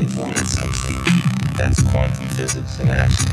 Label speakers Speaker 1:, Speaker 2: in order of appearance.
Speaker 1: they wanted something that's quantum physics in action.